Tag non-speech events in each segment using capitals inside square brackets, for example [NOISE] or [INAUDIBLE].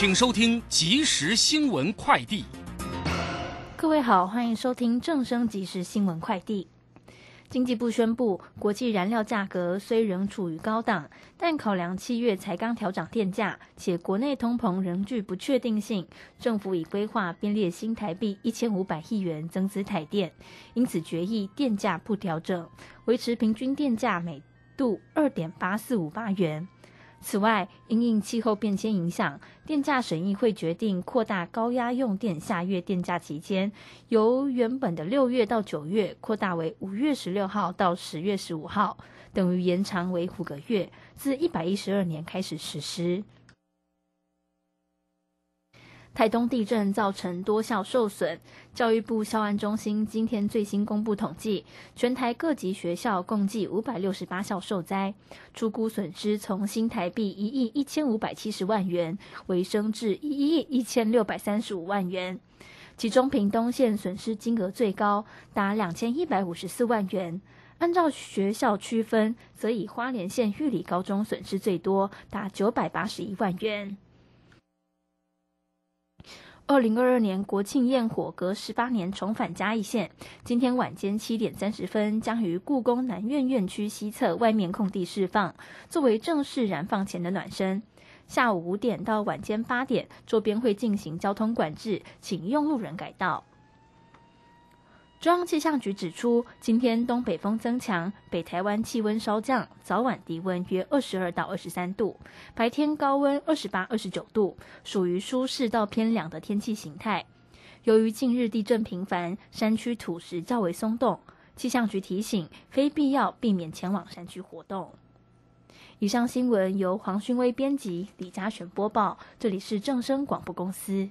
请收听即时新闻快递。各位好，欢迎收听正声即时新闻快递。经济部宣布，国际燃料价格虽仍处于高档，但考量七月才刚调涨电价，且国内通膨仍具不确定性，政府已规划编列新台币一千五百亿元增资台电，因此决议电价不调整，维持平均电价每度二点八四五八元。此外，因应气候变迁影响，电价审议会决定扩大高压用电下月电价期间，由原本的六月到九月扩大为五月十六号到十月十五号，等于延长为五个月，自一百一十二年开始实施。台东地震造成多校受损，教育部校安中心今天最新公布统计，全台各级学校共计五百六十八校受灾，初估损失从新台币一亿一千五百七十万元，回升至一亿一千六百三十五万元，其中屏东县损失金额最高，达两千一百五十四万元。按照学校区分，则以花莲县玉里高中损失最多，达九百八十一万元。二零二二年国庆焰火隔十八年重返嘉义县，今天晚间七点三十分将于故宫南院院区西侧外面空地释放，作为正式燃放前的暖身。下午五点到晚间八点，周边会进行交通管制，请用路人改道。中央气象局指出，今天东北风增强，北台湾气温稍降，早晚低温约二十二到二十三度，白天高温二十八、二十九度，属于舒适到偏凉的天气形态。由于近日地震频繁，山区土石较为松动，气象局提醒，非必要避免前往山区活动。以上新闻由黄勋威编辑，李嘉璇播报，这里是正声广播公司。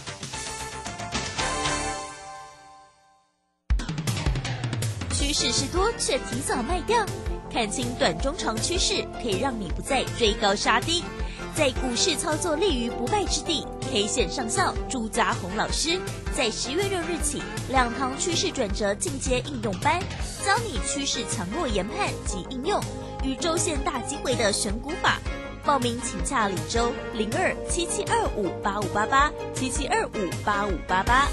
事事多，却提早卖掉。看清短中长趋势，可以让你不再追高杀低，在股市操作立于不败之地。K 线上校朱家红老师在十月六日起，两堂趋势转折进阶应用班，教你趋势强弱研判及应用与周线大机会的选股法。报名请洽李周零二七七二五八五八八七七二五八五八八。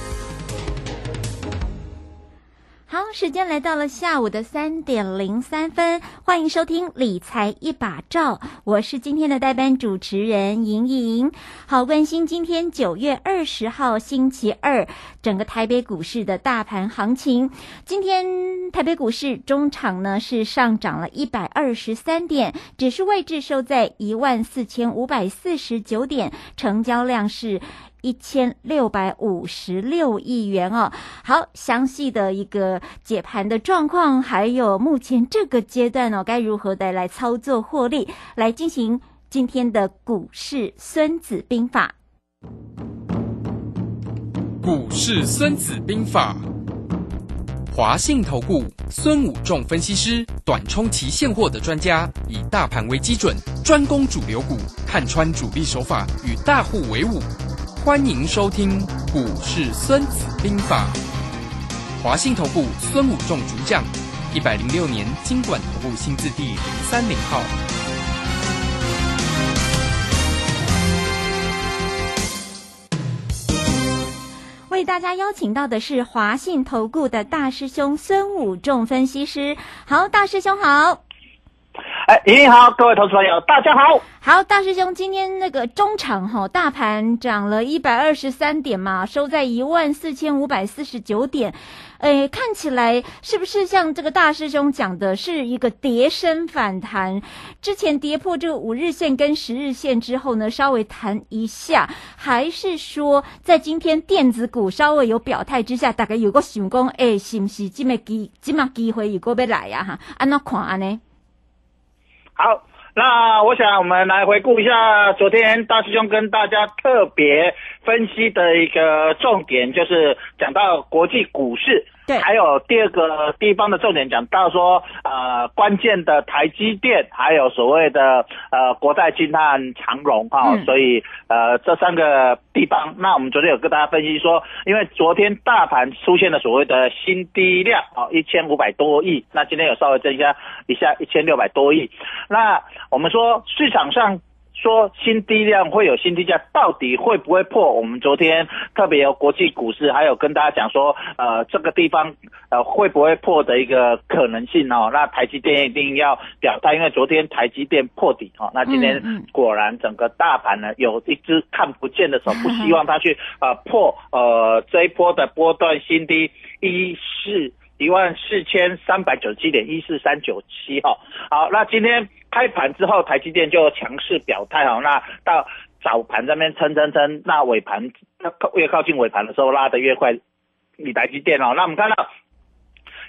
好，时间来到了下午的三点零三分，欢迎收听理财一把照，我是今天的代班主持人莹莹。好，关心今天九月二十号星期二，整个台北股市的大盘行情。今天台北股市中场呢是上涨了一百二十三点，指数位置收在一万四千五百四十九点，成交量是。一千六百五十六亿元哦，好详细的一个解盘的状况，还有目前这个阶段哦，该如何的来操作获利，来进行今天的股市孙子兵法。股市孙子兵法，华信投顾孙武仲分析师，短冲期现货的专家，以大盘为基准，专攻主流股，看穿主力手法，与大户为伍。欢迎收听《股市孙子兵法》，华信投顾孙武仲主讲，一百零六年经管投顾新字第零三零号。为大家邀请到的是华信投顾的大师兄孙武仲分析师。好，大师兄好。哎，您好，各位投资朋友，大家好。好，大师兄，今天那个中场哈，大盘涨了一百二十三点嘛，收在一万四千五百四十九点。诶，看起来是不是像这个大师兄讲的，是一个跌升反弹？之前跌破这个五日线跟十日线之后呢，稍微弹一下，还是说在今天电子股稍微有表态之下，大概有个想讲，诶，是不是今麦机今麦机会有个要来呀？哈，安怎看安呢？好。那我想我们来回顾一下昨天大师兄跟大家特别分析的一个重点，就是讲到国际股市。对，还有第二个地方的重点讲到说，呃，关键的台积电，还有所谓的呃国泰金和长荣哈，所以呃这三个地方，那我们昨天有跟大家分析说，因为昨天大盘出现了所谓的新低量啊，一千五百多亿，那今天有稍微增加一下一千六百多亿，那我们说市场上。说新低量会有新低价，到底会不会破？我们昨天特别有国际股市，还有跟大家讲说，呃，这个地方呃会不会破的一个可能性哦。那台积电一定要表态，因为昨天台积电破底哦，那今天果然整个大盘呢有一只看不见的手，不希望它去呃破呃这一波的波段新低一四一万四千三百九十七点一四三九七哈。好，那今天。开盘之后，台积电就强势表态哦，那到早盘这边撑撑撑，那尾盘越靠近尾盘的时候拉得越快，你台积电哦，那我们看到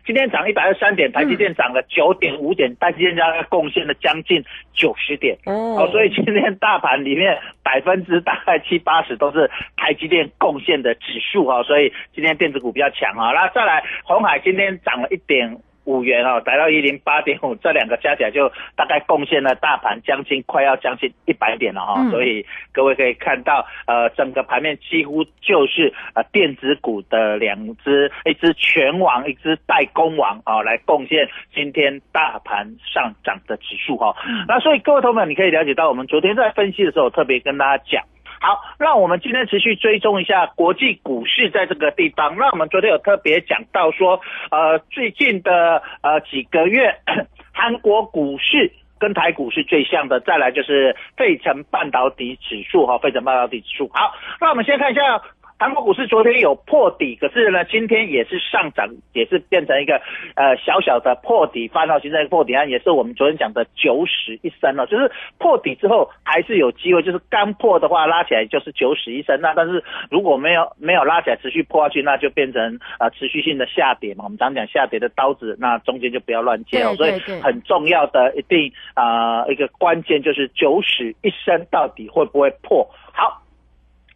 今天涨一百二十三点，台积电涨了九点五点，台积电家贡献了将近九十点哦，所以今天大盘里面百分之大概七八十都是台积电贡献的指数哈，所以今天电子股比较强啊，那再来红海今天涨了一点。五元哦，来到一零八点五，这两个加起来就大概贡献了大盘将近快要将近一百点了哈，所以各位可以看到，呃，整个盘面几乎就是呃电子股的两只，一只全网，一只代工网啊，来贡献今天大盘上涨的指数哈。那所以各位同学们，你可以了解到，我们昨天在分析的时候特别跟大家讲。好，那我们今天持续追踪一下国际股市在这个地方。那我们昨天有特别讲到说，呃，最近的呃几个月，[COUGHS] 韩国股市跟台股是最像的。再来就是费城半导体指数哈，费城半导体指数。好，那我们先看一下。韩国股市昨天有破底，可是呢，今天也是上涨，也是变成一个呃小小的破底翻到现在破底案，也是我们昨天讲的九死一生了。就是破底之后还是有机会，就是刚破的话拉起来就是九死一生。那但是如果没有没有拉起来持续破下去，那就变成呃持续性的下跌嘛。我们常讲下跌的刀子，那中间就不要乱接哦。所以很重要的一定啊一个关键就是九死一生到底会不会破？好。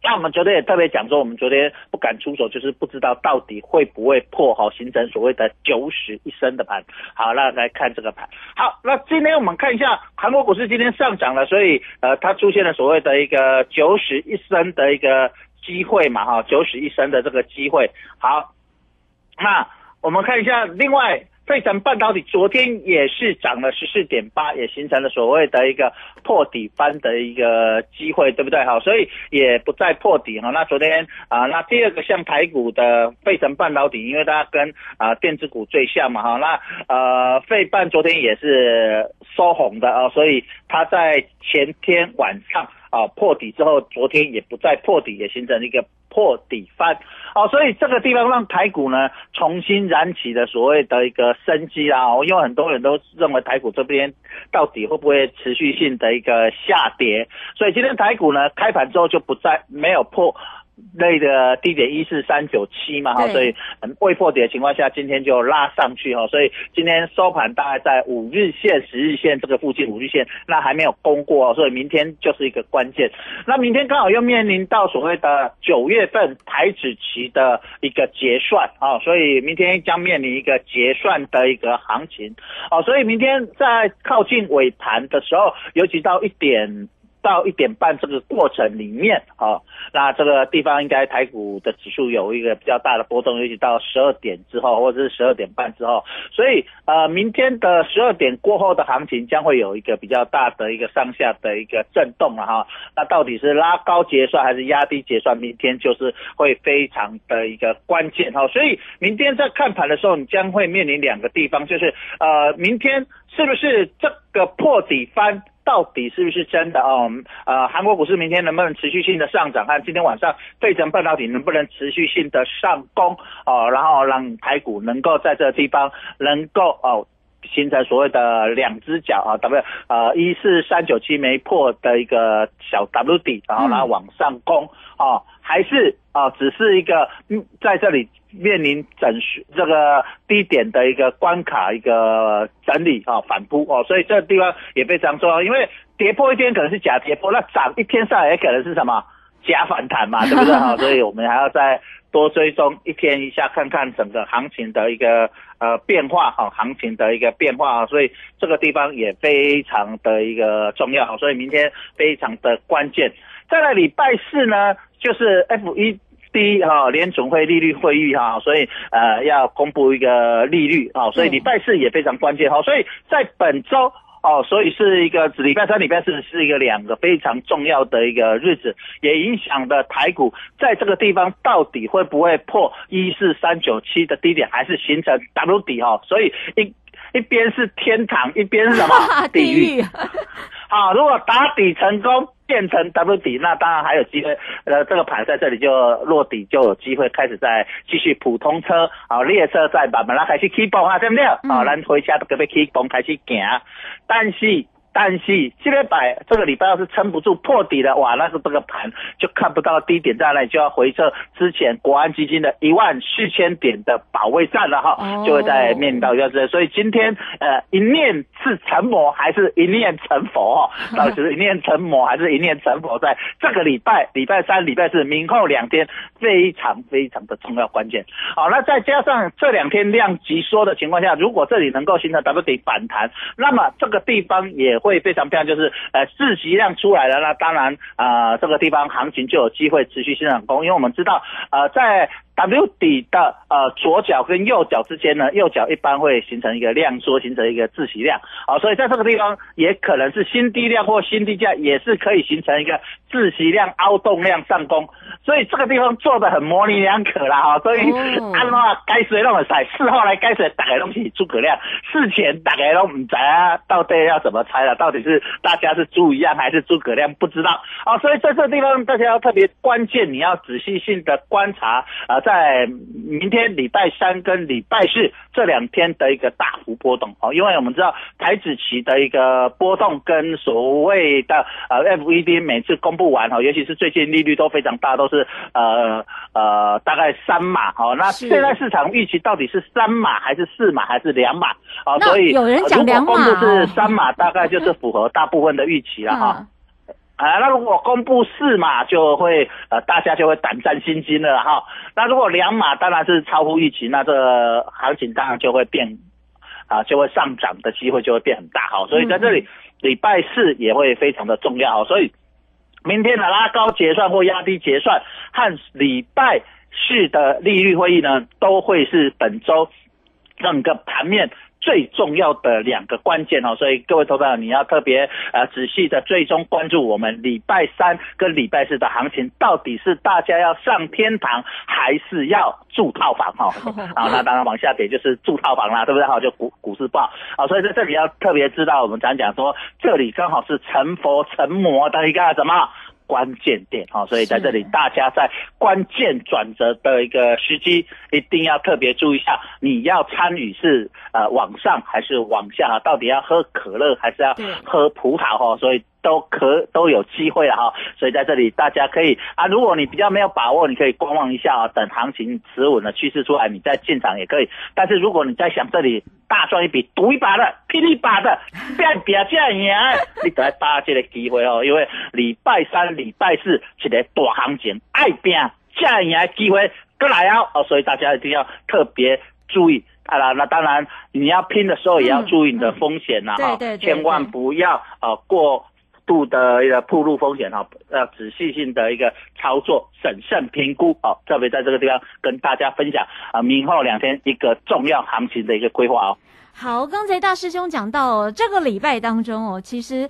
那我们昨天也特别讲说，我们昨天不敢出手，就是不知道到底会不会破好，形成所谓的九死一生的盘。好，那来看这个盘。好，那今天我们看一下韩国股市今天上涨了，所以呃，它出现了所谓的一个九死一生的一个机会嘛，哈，九死一生的这个机会。好，那我们看一下另外。费城半导体昨天也是涨了十四点八，也形成了所谓的一个破底翻的一个机会，对不对？好，所以也不再破底哈。那昨天啊，那第二个像台股的费城半导体，因为它跟啊电子股最像嘛哈。那呃费半昨天也是收红的啊，所以它在前天晚上啊破底之后，昨天也不再破底，也形成一个。破底翻，哦，所以这个地方让台股呢重新燃起的所谓的一个生机啦。哦，因为很多人都认为台股这边到底会不会持续性的一个下跌，所以今天台股呢开盘之后就不再没有破。那个低点一四三九七嘛哈，所以未破底的情况下，今天就拉上去哈，所以今天收盘大概在五日线、十日线这个附近，五日线那还没有攻过，所以明天就是一个关键。那明天刚好又面临到所谓的九月份台指期的一个结算啊，所以明天将面临一个结算的一个行情哦，所以明天在靠近尾盘的时候，尤其到一点。到一点半这个过程里面啊，那这个地方应该台股的指数有一个比较大的波动，尤其到十二点之后或者是十二点半之后，所以呃，明天的十二点过后的行情将会有一个比较大的一个上下的一个震动了哈。那到底是拉高结算还是压低结算？明天就是会非常的一个关键哈。所以明天在看盘的时候，你将会面临两个地方，就是呃，明天是不是这个破底翻？到底是不是真的哦？呃，韩国股市明天能不能持续性的上涨？看今天晚上费城半导体能不能持续性的上攻哦？然后让台股能够在这个地方能够哦形成所谓的两只脚啊，W 呃一四三九七没破的一个小 W 底，然后它往上攻啊，还是啊只是一个嗯在这里。面临整这个低点的一个关卡，一个整理啊反扑哦，所以这个地方也非常重要，因为跌破一天可能是假跌破，那涨一天上来可能是什么假反弹嘛，[LAUGHS] 对不对哈？所以我们还要再多追踪一天一下，看看整个行情的一个呃变化哈，行情的一个变化，所以这个地方也非常的一个重要，所以明天非常的关键。再来礼拜四呢，就是 F 一。第一哈，联总会利率会议哈，所以呃要公布一个利率啊，所以礼拜四也非常关键哈，所以在本周哦，所以是一个礼拜三、礼拜四是一个两个非常重要的一个日子，也影响的台股在这个地方到底会不会破一四三九七的低点，还是形成 W 底哦，所以一一边是天堂，一边是什么 [LAUGHS] 地狱？[LAUGHS] 好，如果打底成功。变成 W 底，那当然还有机会。呃，这个盘在这里就落底，就有机会开始再继续普通车啊，列车再慢慢开始起步啊，对不对？啊，咱回家都准备起步开始行，但是。但是这个摆这个礼拜要是撑不住破底的，哇，那是这个盘就看不到低点在那里，就要回撤之前国安基金的一万四千点的保卫战了哈，就会在面临到要是，所以今天呃一念是成魔还是一念成佛？[LAUGHS] 到底是一念成魔还是一念成佛？在这个礼拜礼拜三、礼拜四明后两天非常非常的重要关键。好，那再加上这两天量级缩的情况下，如果这里能够形成 W 底反弹，那么这个地方也。会非常漂亮，就是呃，市集量出来了，那当然啊，这个地方行情就有机会持续性上攻，因为我们知道呃，在 W 底的呃左脚跟右脚之间呢，右脚一般会形成一个量缩，形成一个自息量，啊，所以在这个地方也可能是新低量或新低价，也是可以形成一个自息量凹动量上攻，所以这个地方做的很模棱两可啦哈，所以按话该谁让我猜，事后来该谁打开东西诸葛亮，事前打开都唔知啊，到底要怎么猜了？到底是大家是猪一样还是诸葛亮不知道啊？所以在这个地方大家要特别关键，你要仔细性的观察啊。在明天礼拜三跟礼拜四这两天的一个大幅波动哦，因为我们知道台子期的一个波动跟所谓的呃 FED 每次公布完哦，尤其是最近利率都非常大，都是呃呃大概三码哦。那现在市场预期到底是三码还是四码还是两码啊？所以有人讲两码，公布是三码，大概就是符合大部分的预期了哈。啊，那如果公布四码，就会呃，大家就会胆战心惊了哈。那如果两码，当然是超乎预期，那这行情当然就会变，啊，就会上涨的机会就会变很大哈。所以在这里，礼拜四也会非常的重要。所以明天的拉高结算或压低结算，和礼拜四的利率会议呢，都会是本周整个盘面。最重要的两个关键哦，所以各位投资者你要特别呃仔细的最终关注我们礼拜三跟礼拜四的行情，到底是大家要上天堂还是要住套房哈？好，那当然往下跌就是住套房啦，对不对？好，就股股市报啊，所以在这里要特别知道，我们常讲说这里刚好是成佛成魔的一个什么？关键点哈，所以在这里大家在关键转折的一个时机，一定要特别注意一下，你要参与是呃往上还是往下，到底要喝可乐还是要喝葡萄哈，所以。都可都有机会了哈，所以在这里大家可以啊，如果你比较没有把握，你可以观望一下啊，等行情持稳的趋势出来，你再进场也可以。但是如果你在想这里大赚一笔、赌一把的、拼一把的，变比这样赢，你得把这个机会哦，因为礼拜三、礼拜四是个大行情，爱拼这样赢的机会过来哦，哦，所以大家一定要特别注意啊。那当然你要拼的时候也要注意你的风险呐，哈，千万不要呃过。度的一个铺路风险哈，要仔细性的一个操作，审慎评估哦。特别在这个地方跟大家分享啊，明后两天一个重要行情的一个规划哦。好，刚才大师兄讲到，这个礼拜当中哦，其实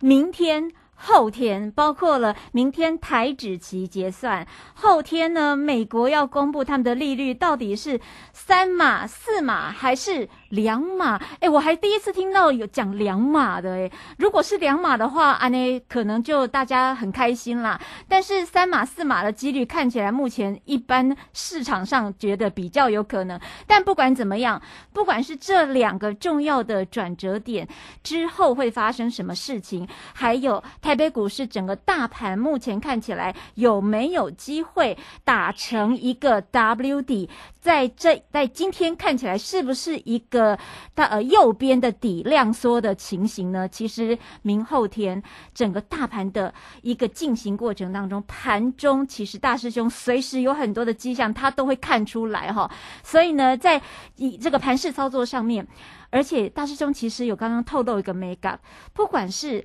明天。后天包括了明天台指期结算，后天呢，美国要公布他们的利率到底是三码、四码还是两码？哎，我还第一次听到有讲两码的哎。如果是两码的话，安呢可能就大家很开心啦。但是三码、四码的几率看起来目前一般市场上觉得比较有可能。但不管怎么样，不管是这两个重要的转折点之后会发生什么事情，还有。台北股市整个大盘目前看起来有没有机会打成一个 W 底？在这在今天看起来是不是一个个大呃右边的底量缩的情形呢？其实明后天整个大盘的一个进行过程当中，盘中其实大师兄随时有很多的迹象，他都会看出来哈。所以呢，在以这个盘式操作上面，而且大师兄其实有刚刚透露一个 make up，不管是。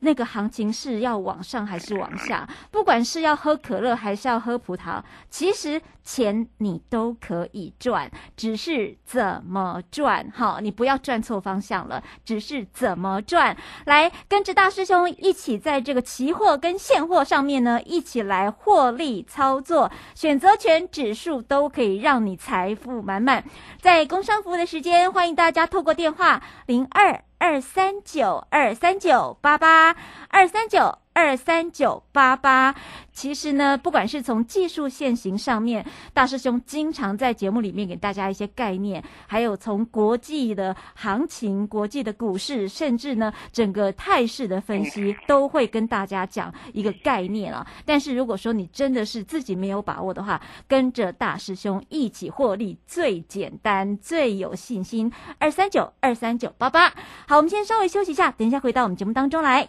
那个行情是要往上还是往下？不管是要喝可乐还是要喝葡萄，其实钱你都可以赚，只是怎么赚？好，你不要赚错方向了，只是怎么赚？来跟着大师兄一起在这个期货跟现货上面呢，一起来获利操作，选择权指数都可以让你财富满满。在工商服务的时间，欢迎大家透过电话零二。二三九二三九八八二三九。二三九八八，其实呢，不管是从技术线型上面，大师兄经常在节目里面给大家一些概念，还有从国际的行情、国际的股市，甚至呢整个态势的分析，都会跟大家讲一个概念啊。但是如果说你真的是自己没有把握的话，跟着大师兄一起获利最简单、最有信心。二三九二三九八八，好，我们先稍微休息一下，等一下回到我们节目当中来。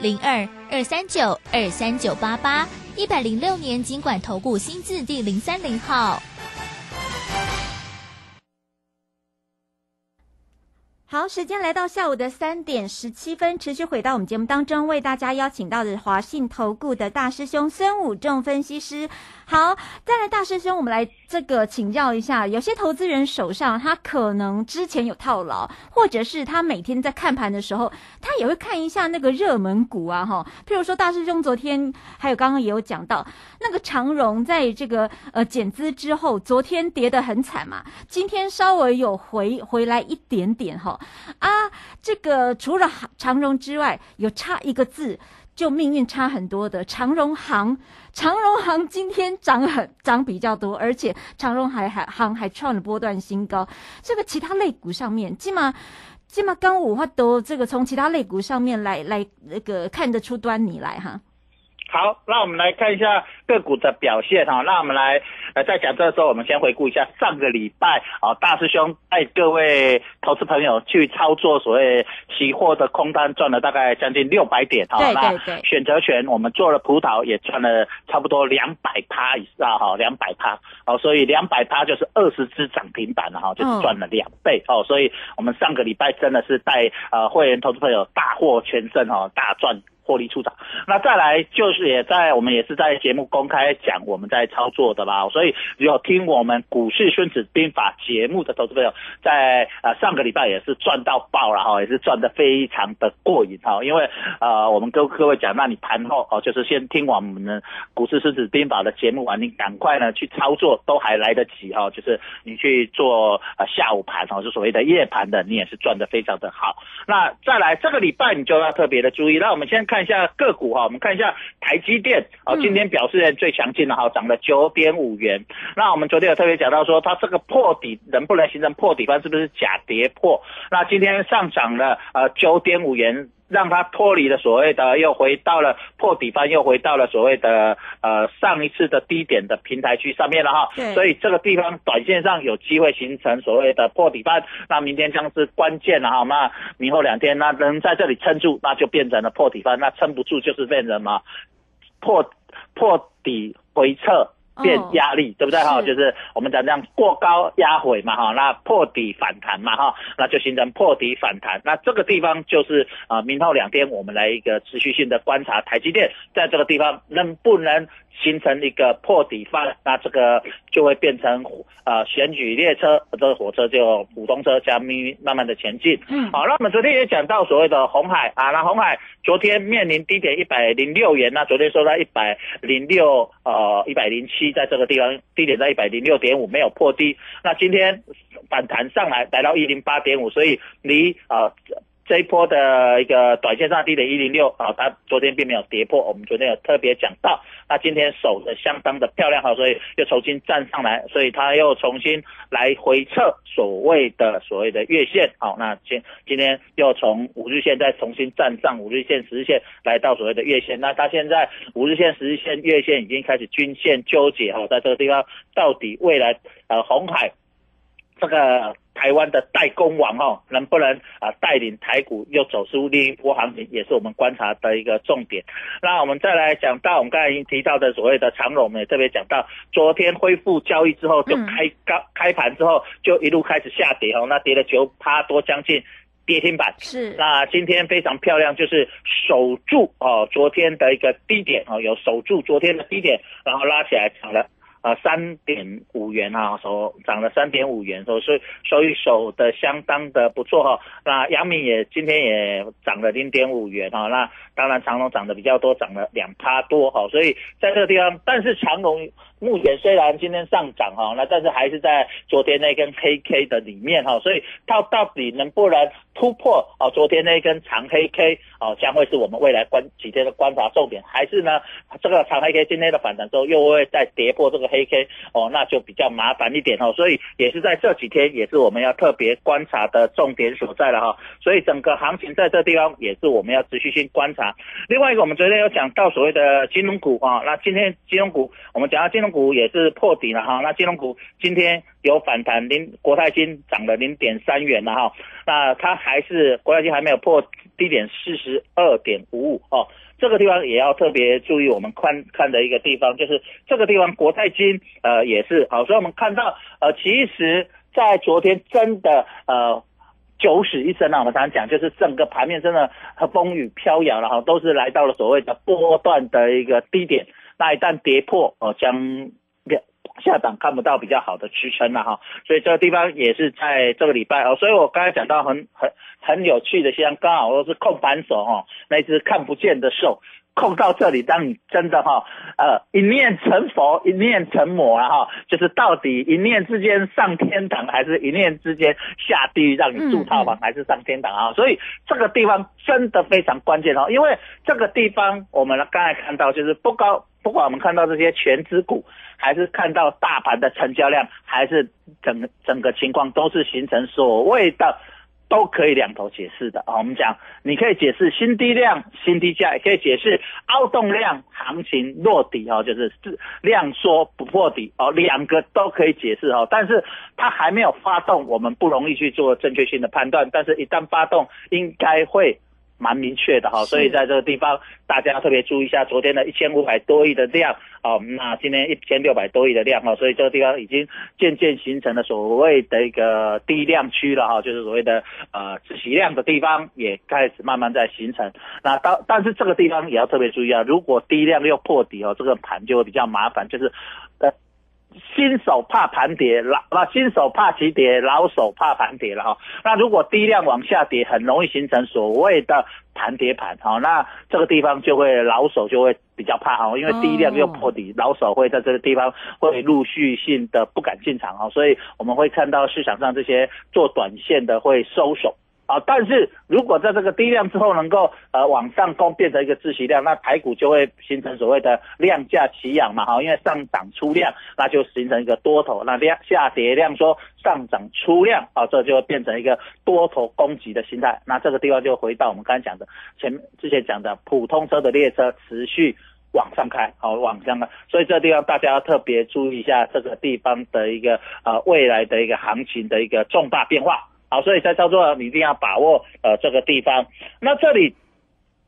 零二。二三九二三九八八一百零六年尽管投顾新字第零三零号。好，时间来到下午的三点十七分，持续回到我们节目当中，为大家邀请到的华信投顾的大师兄孙武仲分析师。好，再来大师兄，我们来这个请教一下，有些投资人手上他可能之前有套牢，或者是他每天在看盘的时候，他也会看一下那个热门股啊，哈，譬如说大师兄昨天还有刚刚也有讲到，那个长荣在这个呃减资之后，昨天跌得很惨嘛，今天稍微有回回来一点点哈，啊，这个除了长荣之外，有差一个字。就命运差很多的长荣行，长荣行今天涨很涨比较多，而且长荣还还行还创了波段新高。这个其他类股上面，起码起码刚五话都这个从其他类股上面来来那个看得出端倪来哈。好，那我们来看一下个股的表现哈。那我们来呃在讲这个时候，我们先回顾一下上个礼拜啊，大师兄带各位投资朋友去操作所谓期货的空单，赚了大概将近六百点哈。对对选择权我们做了葡萄，也赚了差不多两百趴以上哈，两百趴哦，所以两百趴就是二十只涨停板了哈，就是赚了两倍哦。所以我们上个礼拜真的是带呃会员投资朋友大获全胜哈，大赚。获利出场，那再来就是也在我们也是在节目公开讲我们在操作的吧，所以有听我们股市孙子兵法节目的投资朋友，在呃上个礼拜也是赚到爆了哈，也是赚得非常的过瘾哈，因为呃我们跟各位讲，那你盘后哦就是先听我们的股市孙子兵法的节目完，你赶快呢去操作都还来得及哈，就是你去做呃下午盘哦，就所谓的夜盘的，你也是赚得非常的好。那再来这个礼拜你就要特别的注意，那我们先看。看一下个股哈，我们看一下台积电啊，今天表现最强劲的哈，涨了九点五元。那我们昨天有特别讲到说，它这个破底能不能形成破底翻，是不是假跌破？那今天上涨了呃九点五元，让它脱离了所谓的又回到了破底翻，又回到了所谓的呃上一次的低点的平台区上面了哈。所以这个地方短线上有机会形成所谓的破底翻，那明天将是关键了哈。那明后两天那能在这里撑住，那就变成了破底翻；那撑不住就是变成嘛破破底回撤。变哦压力，对不对哈？是就是我们讲这样过高压回嘛哈，那破底反弹嘛哈，那就形成破底反弹。那这个地方就是啊、呃明后两天我们来一个持续性的观察，台积电在这个地方能不能形成一个破底翻？那这个就会变成呃选举列车，这个火车就普通车加慢慢慢的前进。嗯好，那我们昨天也讲到所谓的红海啊，那红海昨天面临低点一百零六元，那昨天收在一百零六呃一百零七，在这个地方低点在一百零六点五没有破低，那今天反弹上来来到一零八点五，所以离呃。这一波的一个短线上低点一零六啊，它昨天并没有跌破，我们昨天有特别讲到，那今天守的相当的漂亮哈，所以又重新站上来，所以它又重新来回测所谓的所谓的月线，好，那今今天又从五日线再重新站上五日线、十日线，来到所谓的月线，那它现在五日线、十日线、月线已经开始均线纠结哈，在这个地方到底未来呃红海这个台湾的代工王哦，能不能啊带领台股又走出另一波行情，也是我们观察的一个重点。那我们再来讲到我们刚才已经提到的所谓的长荣，我们也特别讲到，昨天恢复交易之后，就嗯开高、开盘之后就一路开始下跌哦，那跌了九趴多，将近跌停板。是那今天非常漂亮，就是守住哦昨天的一个低点哦，有守住昨天的低点，然后拉起来涨了。啊，三点五元啊，所涨了三点五元，所以所以守的相当的不错哈、那杨敏也今天也涨了零点五元哈、那当然长隆涨的比较多，涨了两趴多哈、所以在这个地方，但是长隆目前虽然今天上涨哈、那但是还是在昨天那根黑 K 的里面哈、所以它到底能不能突破哦昨天那根长黑 K 哦，将会是我们未来观几天的观察重点，还是呢这个长黑 K 今天的反弹之后又会再跌破这个黑 K 哦，那就比较麻烦一点哦，所以也是在这几天也是我们要特别观察的重点所在了哈、所以整个行情在这地方也是我们要持续性观察。另外一个，我们昨天有讲到所谓的金融股啊，那今天金融股我们讲到金融股也是破底了哈，那金融股今天有反弹，零国泰金涨了零点三元了哈，那它还是国泰金还没有破低点四十二点五五哦。这个地方也要特别注意，我们看看的一个地方就是这个地方国泰金呃也是好，所以我们看到呃其实在昨天真的呃九死一生啊，我们常常讲就是整个盘面真的风雨飘摇了哈都是来到了所谓的波段的一个低点，那一旦跌破哦将。下档看不到比较好的支撑了哈，所以这个地方也是在这个礼拜哦，所以我刚才讲到很很很有趣的现象，刚好都是控盘手哈，那只看不见的手控到这里，当你真的哈呃一念成佛，一念成魔了哈，就是到底一念之间上天堂，还是一念之间下地狱让你住套房，还是上天堂啊？所以这个地方真的非常关键哦，因为这个地方我们刚才看到就是不高。不管我们看到这些全资股，还是看到大盘的成交量，还是整个整个情况都是形成所谓的都可以两头解释的啊。我们讲，你可以解释新低量、新低价，也可以解释凹动量行情落底哦，就是量缩不破底哦，两个都可以解释哦。但是它还没有发动，我们不容易去做正确性的判断。但是一旦发动，应该会。蛮明确的哈，所以在这个地方大家要特别注意一下，昨天的一千五百多亿的量哦，那今天一千六百多亿的量哈，所以这个地方已经渐渐形成了所谓的一个低量区了哈，就是所谓的呃止息量的地方也开始慢慢在形成。那到但是这个地方也要特别注意啊，如果低量又破底哦，这个盘就会比较麻烦，就是呃。新手怕盘跌，老啊新手怕急跌，老手怕盘跌了哈。那如果低量往下跌，很容易形成所谓的盘跌盘哈。那这个地方就会老手就会比较怕哈，因为低量又破底，老手会在这个地方会陆续性的不敢进场哈。所以我们会看到市场上这些做短线的会收手。啊，但是如果在这个低量之后能够呃往上攻变成一个自息量，那台股就会形成所谓的量价齐扬嘛，哈，因为上涨出量，那就形成一个多头，那量下跌量说上涨出量，啊，这就会变成一个多头攻击的心态，那这个地方就回到我们刚才讲的前之前讲的普通车的列车持续往上开，好往上开，所以这地方大家要特别注意一下这个地方的一个呃未来的一个行情的一个重大变化。好，所以在操作你一定要把握呃这个地方。那这里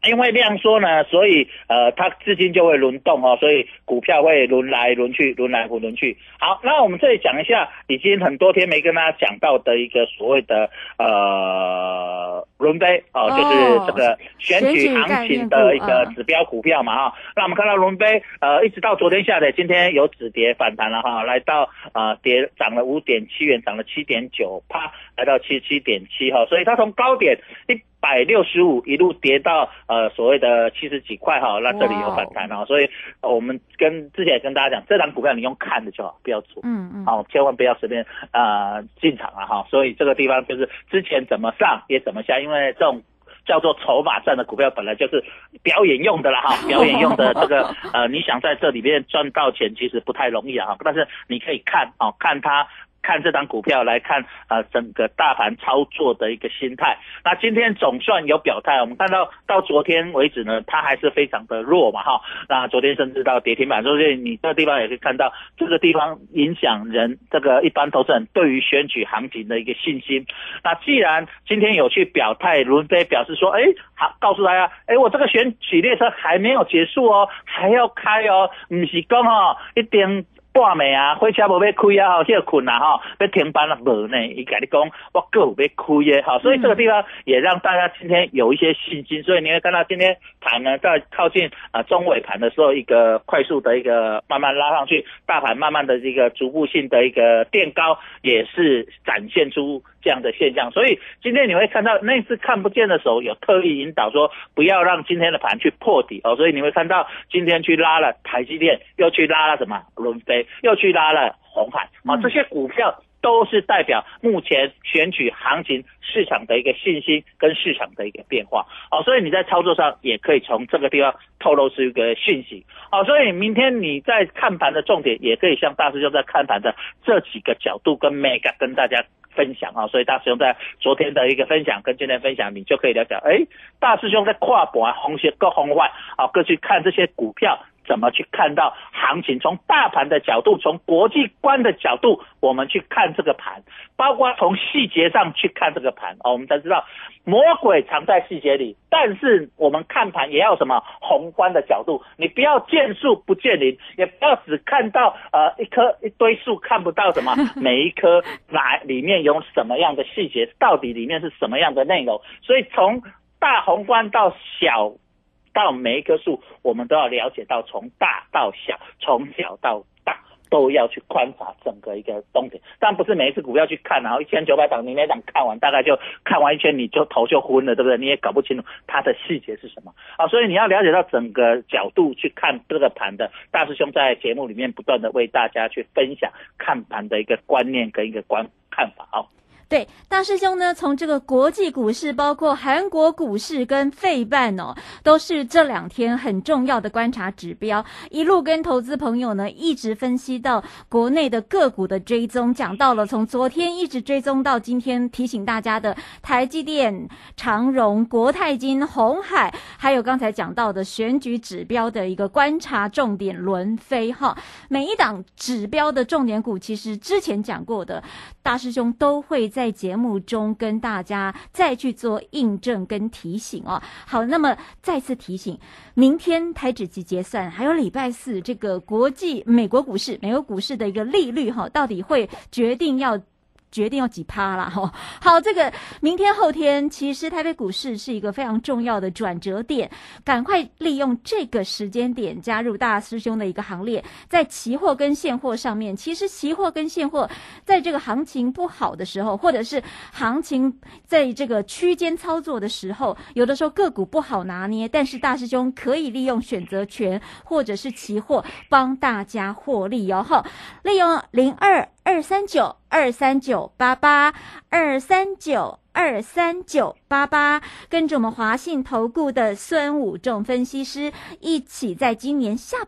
因为量缩呢，所以呃它资金就会轮动哦，所以股票会轮来轮去，轮来轮去。好，那我们这里讲一下，已经很多天没跟大家讲到的一个所谓的呃轮杯哦，就是这个选举行情的一个指标股票嘛哈。那我们看到轮杯呃一直到昨天下跌，今天有止跌反弹了哈，来到呃跌涨了五点七元，涨了七点九趴，来到七七点七哈，所以它从高点一。百六十五一路跌到呃所谓的七十几块哈，那这里有反弹哦，所以我们跟之前也跟大家讲，这档股票你用看的就好，不要做，嗯嗯，好，千万不要随便啊进场啊哈，所以这个地方就是之前怎么上也怎么下，因为这种叫做筹码战的股票本来就是表演用的啦哈，[LAUGHS] 表演用的这个呃你想在这里面赚到钱其实不太容易啊哈，但是你可以看哦看它。看这张股票来看，呃，整个大盘操作的一个心态。那今天总算有表态，我们看到到昨天为止呢，它还是非常的弱嘛，哈。那昨天甚至到跌停板，所以你这个地方也可以看到，这个地方影响人这个一般投资人对于选举行情的一个信心。那既然今天有去表态，伦飞表示说，哎，好，告诉大家，哎，我这个选举列车还没有结束哦，还要开哦，不是讲哦，一点。半暝啊，火车无要开啊，吼，个困啊，吼，要停班了无呢？伊甲你讲，我够要开耶，好，所以这个地方也让大家今天有一些信心，所以你会看到今天盘呢，在靠近啊中尾盘的时候，一个快速的一个慢慢拉上去，大盘慢慢的这个逐步性的一个垫高，也是展现出。这样的现象，所以今天你会看到那次看不见的手有特意引导说不要让今天的盘去破底。哦，所以你会看到今天去拉了台积电，又去拉了什么？伦飞，又去拉了红海啊，这些股票都是代表目前选举行情市场的一个信心跟市场的一个变化。哦，所以你在操作上也可以从这个地方透露出一个讯息。哦，所以明天你在看盘的重点也可以像大师兄在看盘的这几个角度跟 mega 跟大家。分享啊，所以大师兄在昨天的一个分享跟今天分享，你就可以了解，哎，大师兄在跨博啊红鞋各红外啊，各去看这些股票。怎么去看到行情？从大盘的角度，从国际观的角度，我们去看这个盘，包括从细节上去看这个盘哦。我们才知道魔鬼藏在细节里，但是我们看盘也要什么宏观的角度。你不要见树不见林，也不要只看到呃一棵一堆树，看不到什么 [LAUGHS] 每一棵哪里面有什么样的细节，到底里面是什么样的内容。所以从大宏观到小。到每一棵树，我们都要了解到从大到小，从小到大都要去观察整个一个东西。但不是每一次股票去看，然后一千九百档，你那档看完，大概就看完一圈，你就头就昏了，对不对？你也搞不清楚它的细节是什么啊。所以你要了解到整个角度去看这个盘的。大师兄在节目里面不断的为大家去分享看盘的一个观念跟一个观看法啊。对，大师兄呢，从这个国际股市，包括韩国股市跟费半哦，都是这两天很重要的观察指标。一路跟投资朋友呢，一直分析到国内的个股的追踪，讲到了从昨天一直追踪到今天，提醒大家的台积电、长荣、国泰金、红海，还有刚才讲到的选举指标的一个观察重点轮飞哈。每一档指标的重点股，其实之前讲过的，大师兄都会。在节目中跟大家再去做印证跟提醒哦。好，那么再次提醒，明天台指期结算，还有礼拜四这个国际美国股市、美国股市的一个利率哈，到底会决定要。决定要几趴了 [LAUGHS] 哈，好，这个明天后天其实台北股市是一个非常重要的转折点，赶快利用这个时间点加入大师兄的一个行列，在期货跟现货上面，其实期货跟现货在这个行情不好的时候，或者是行情在这个区间操作的时候，有的时候个股不好拿捏，但是大师兄可以利用选择权或者是期货帮大家获利哦，哈，利用零二二三九。二三九八八二三九。二三九八八，跟着我们华信投顾的孙武仲分析师一起，在今年下